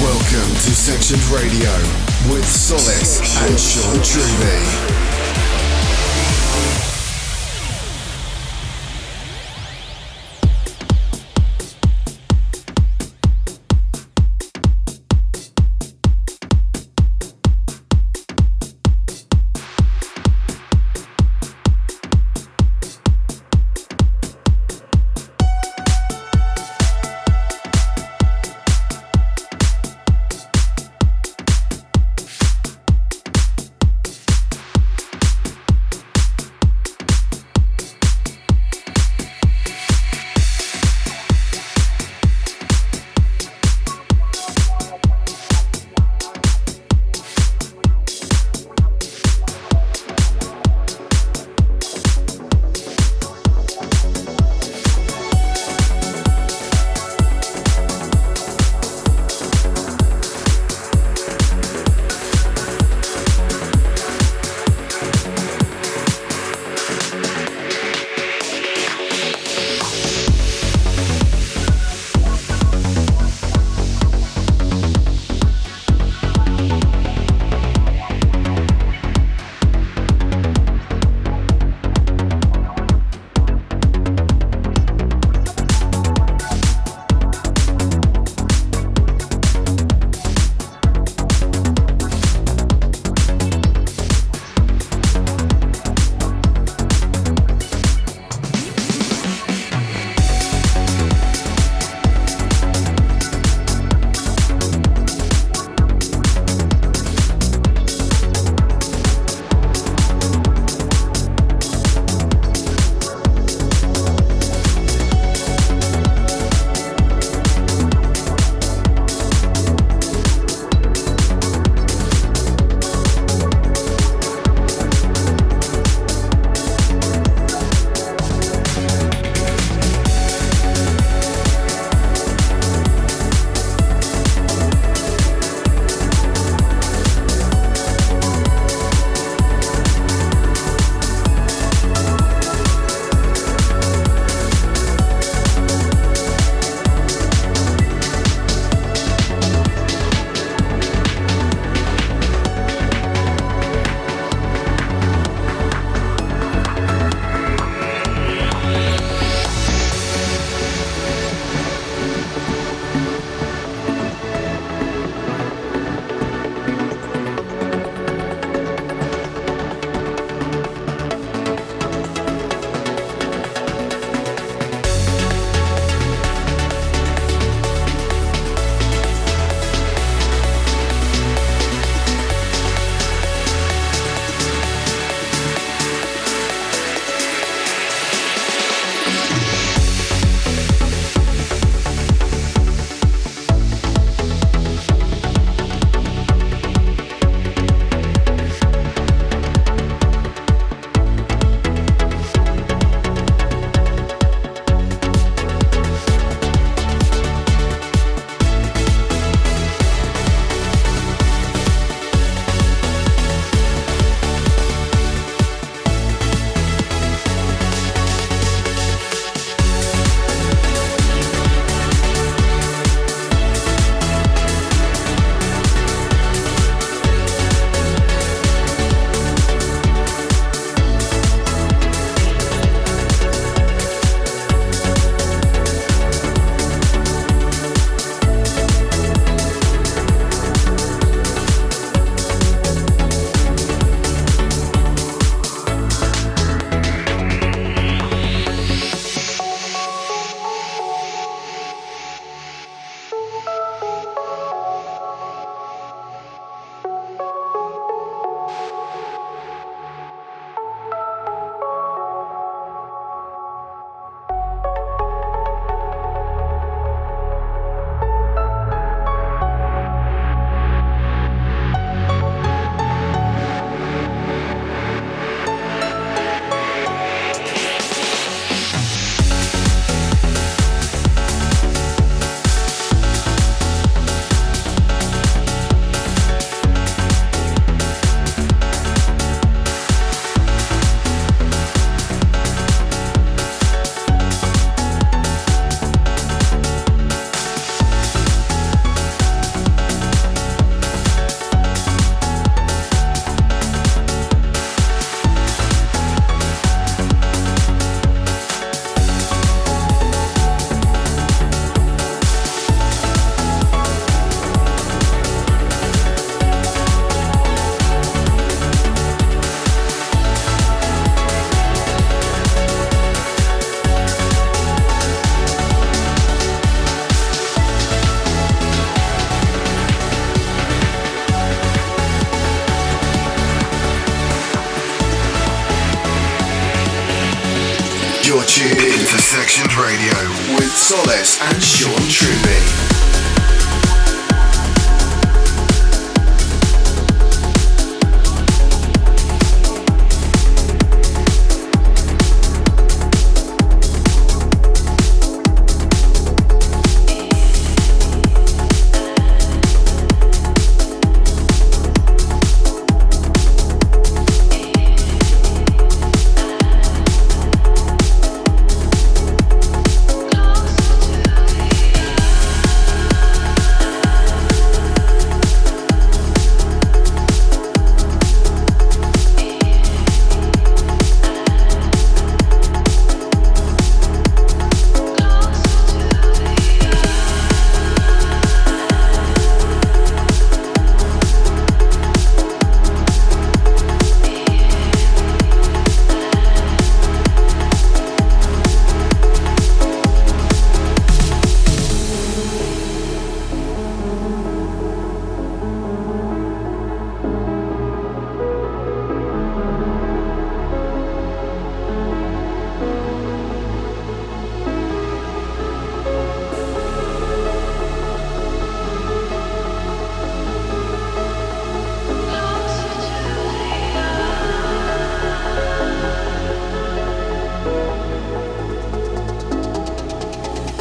Welcome to Sectioned Radio with Solis and Sean Truby.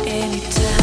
anytime.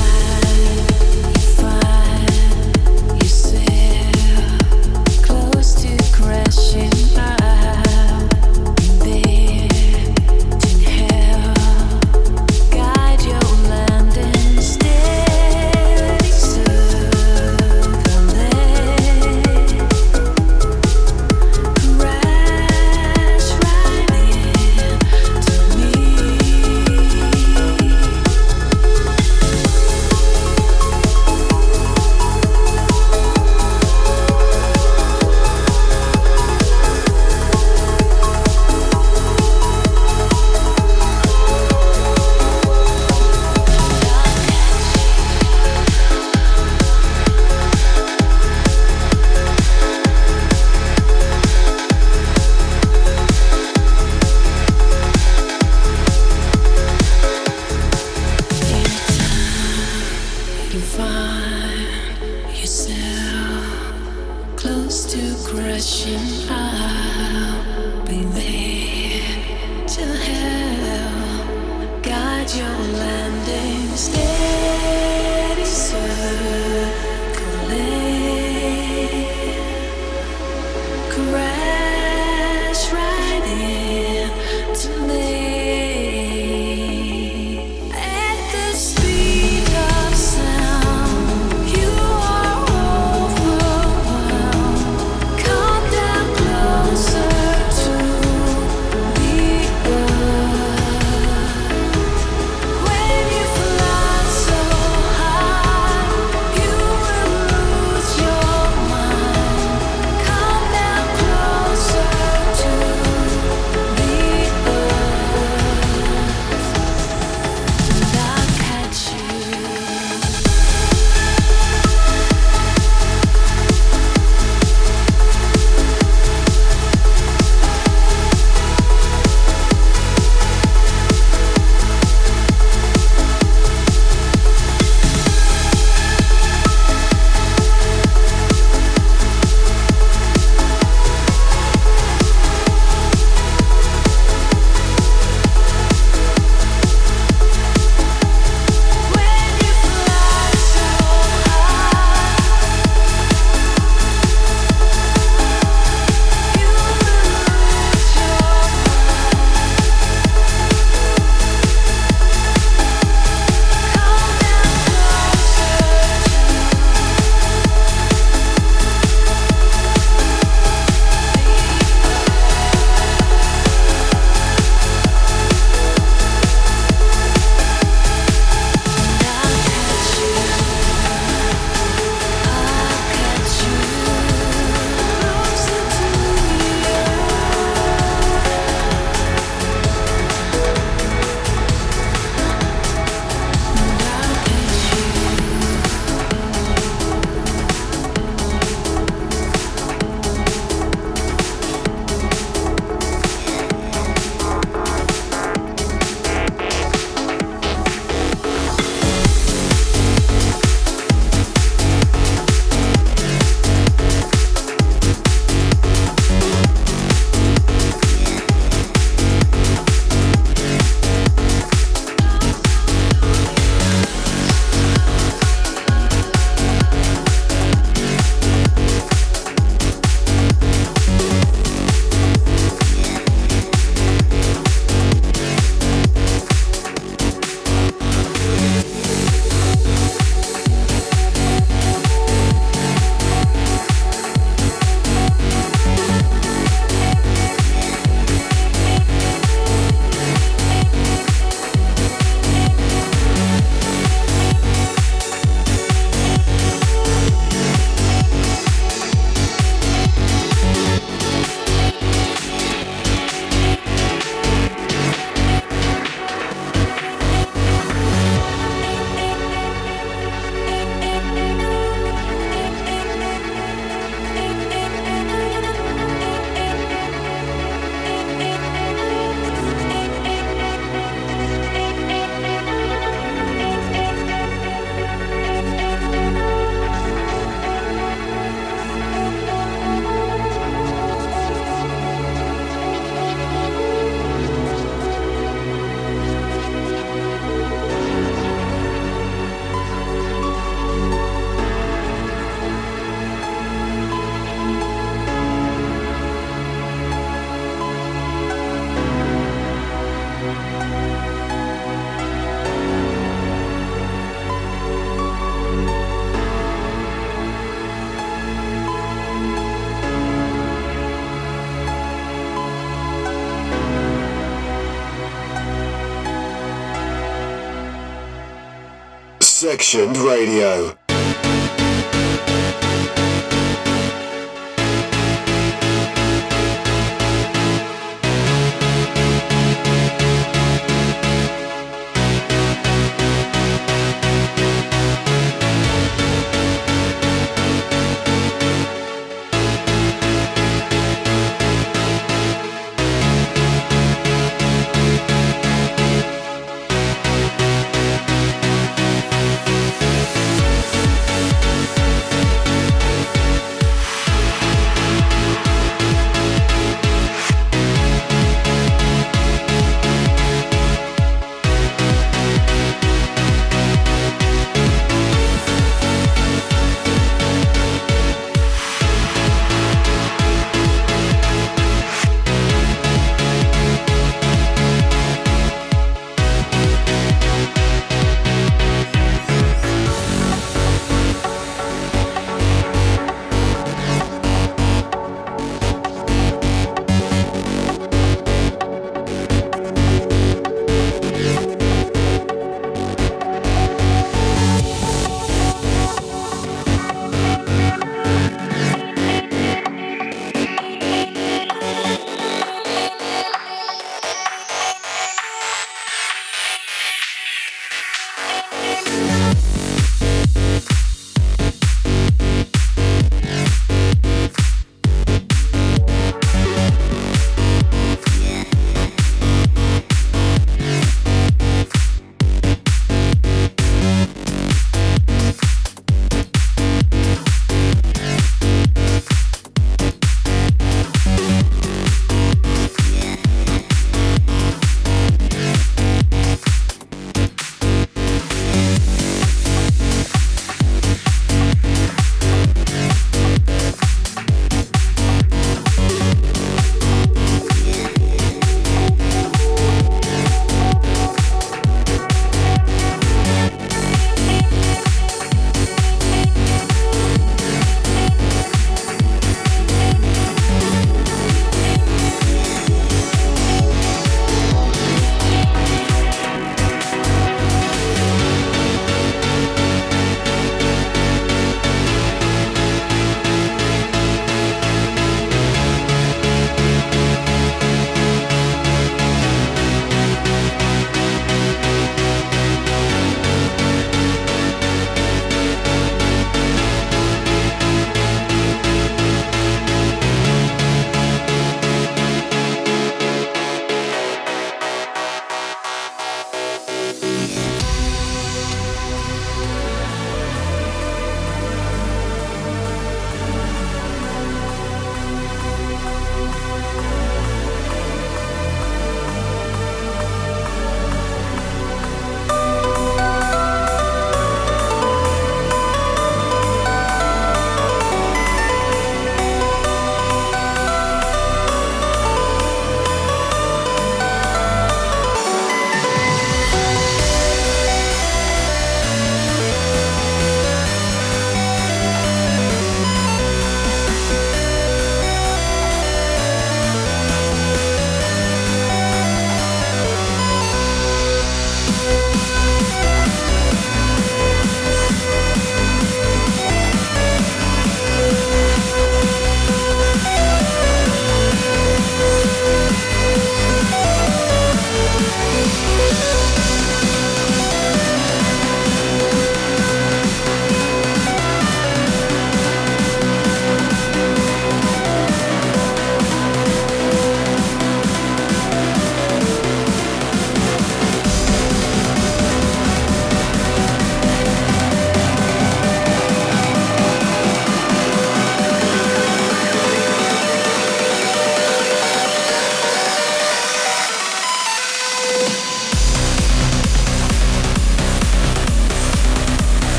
Sectioned Radio.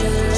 you.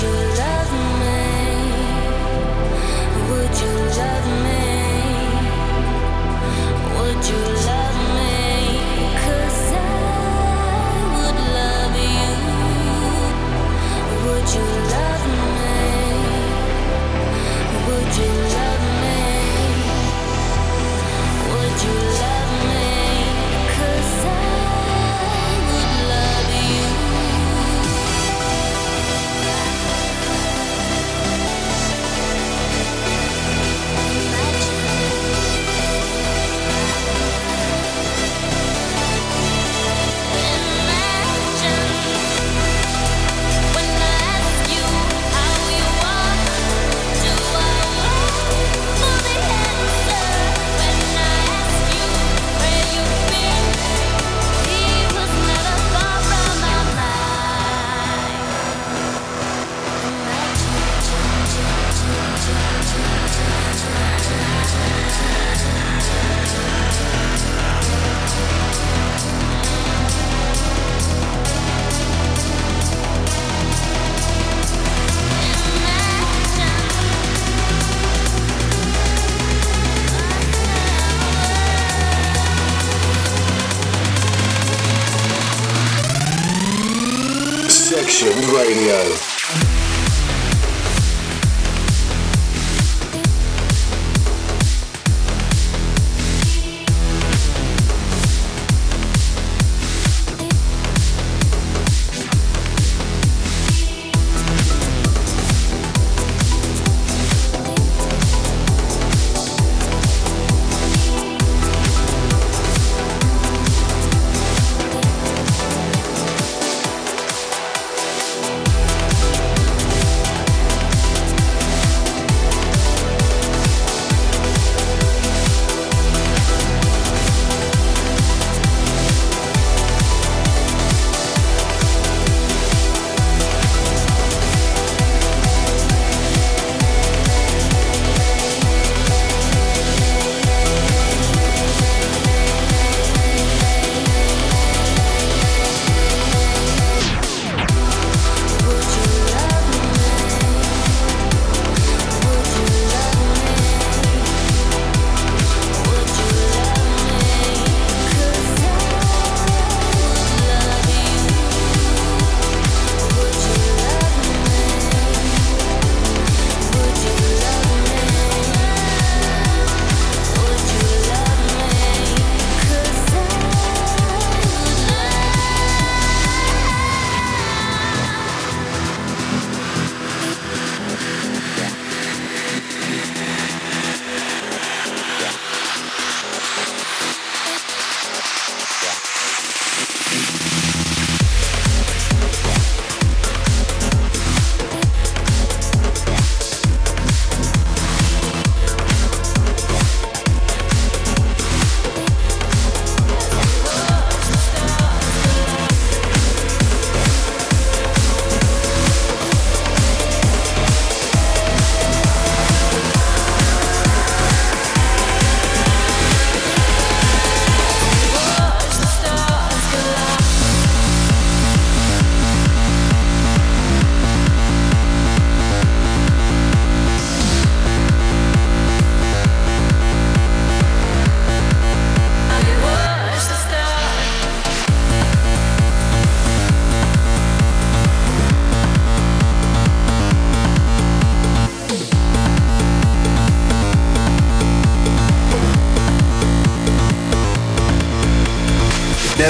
you.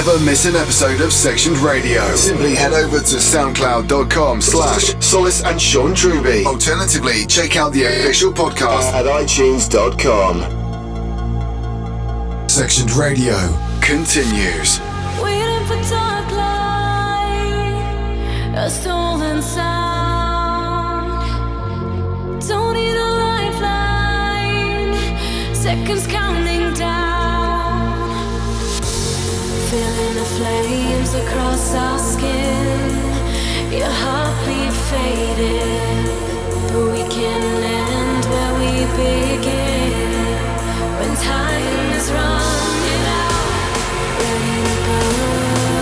Never miss an episode of Sectioned Radio. Simply head over to soundcloud.com slash Solis and Sean Truby. Alternatively, check out the official podcast at itunes.com. Sectioned Radio continues. Waiting for dark light, a stolen sound. Don't need a lifeline, seconds counting down. Feeling the flames across our skin, your heartbeat faded. But we can end where we begin when time is running out. Ready to burn,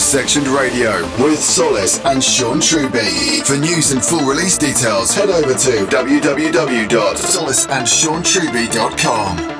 Sectioned Radio with Solis and Sean Truby. For news and full release details, head over to www.solisandseantruby.com.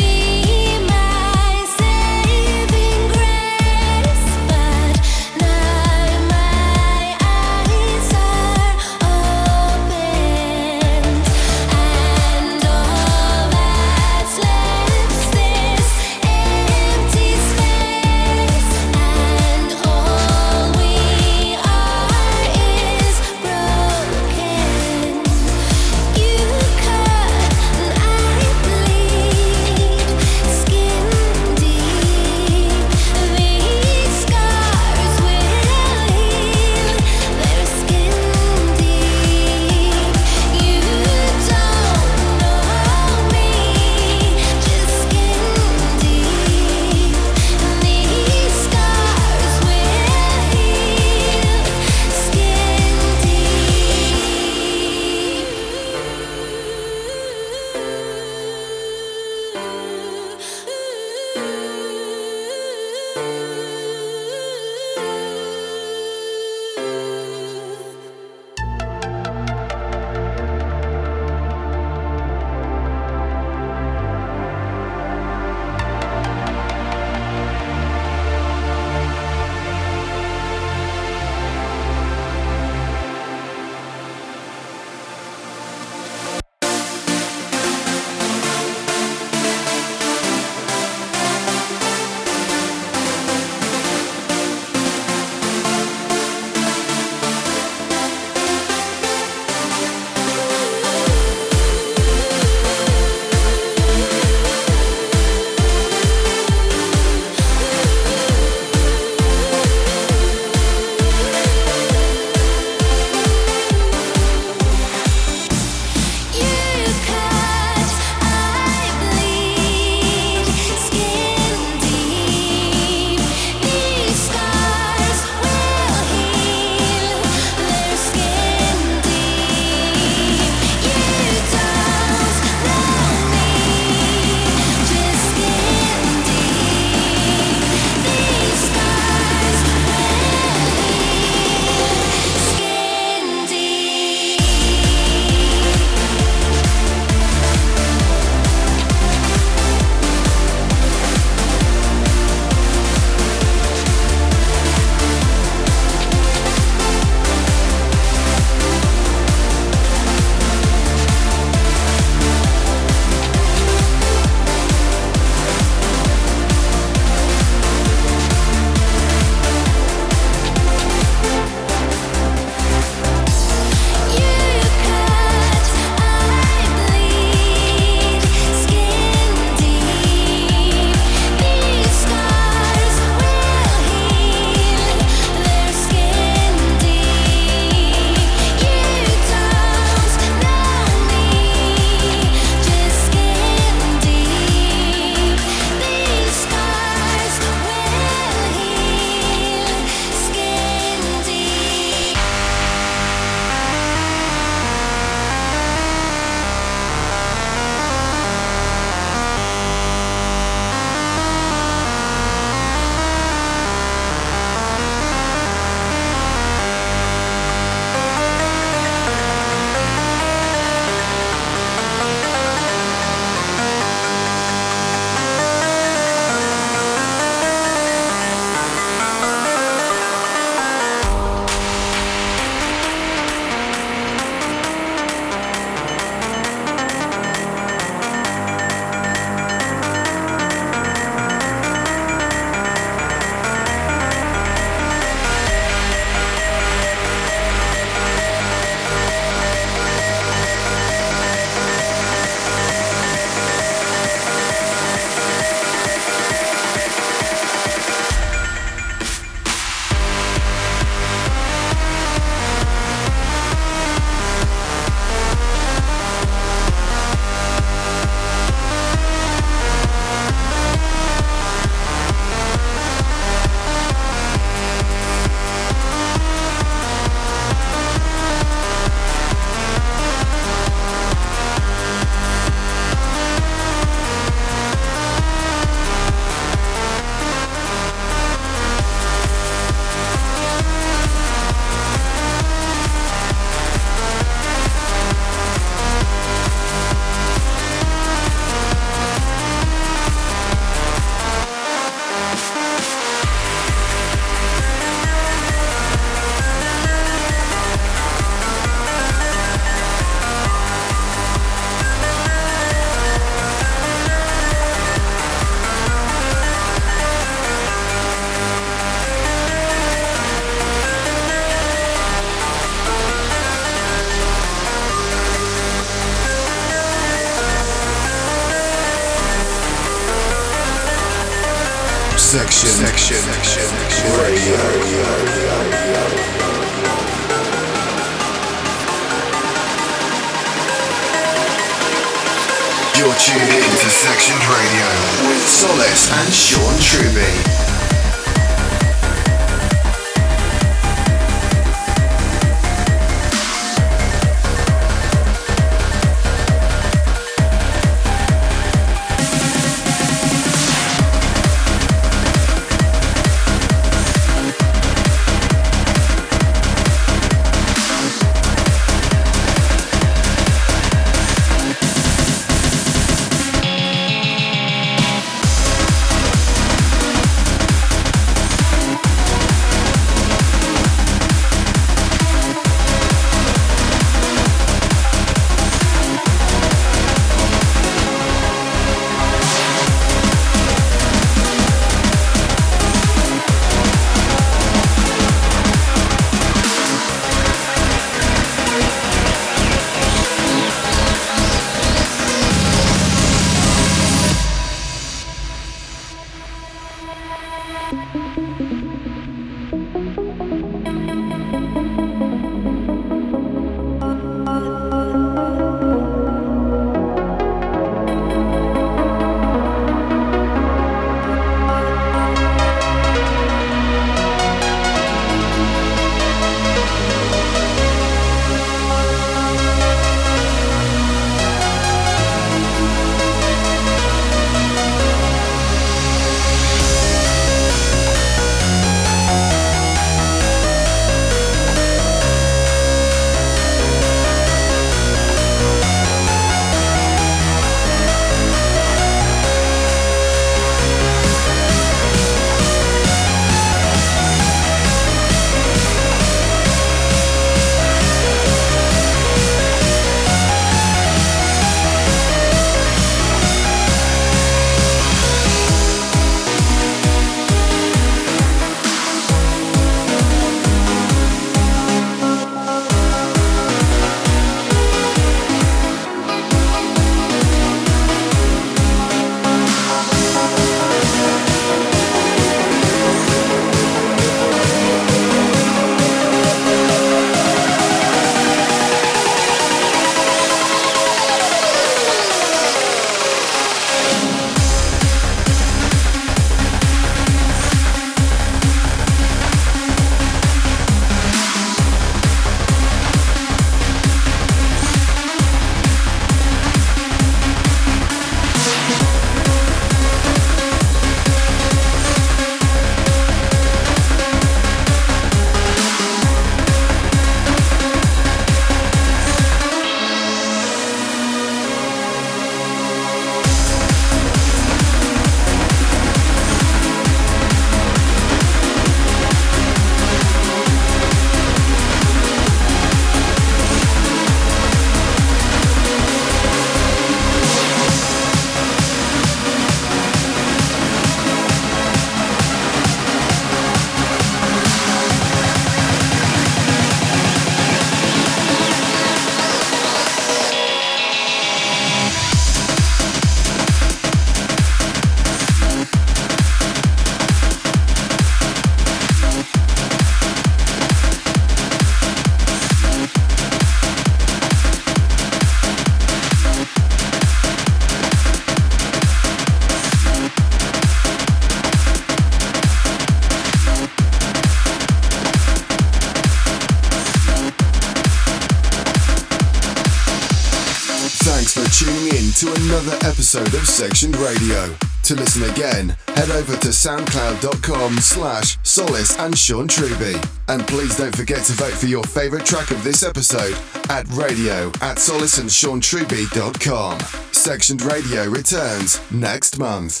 Sectioned Radio. To listen again, head over to soundcloud.com slash Solis and Sean Truby. And please don't forget to vote for your favourite track of this episode at radio at solisandseantruby.com. Sectioned Radio returns next month.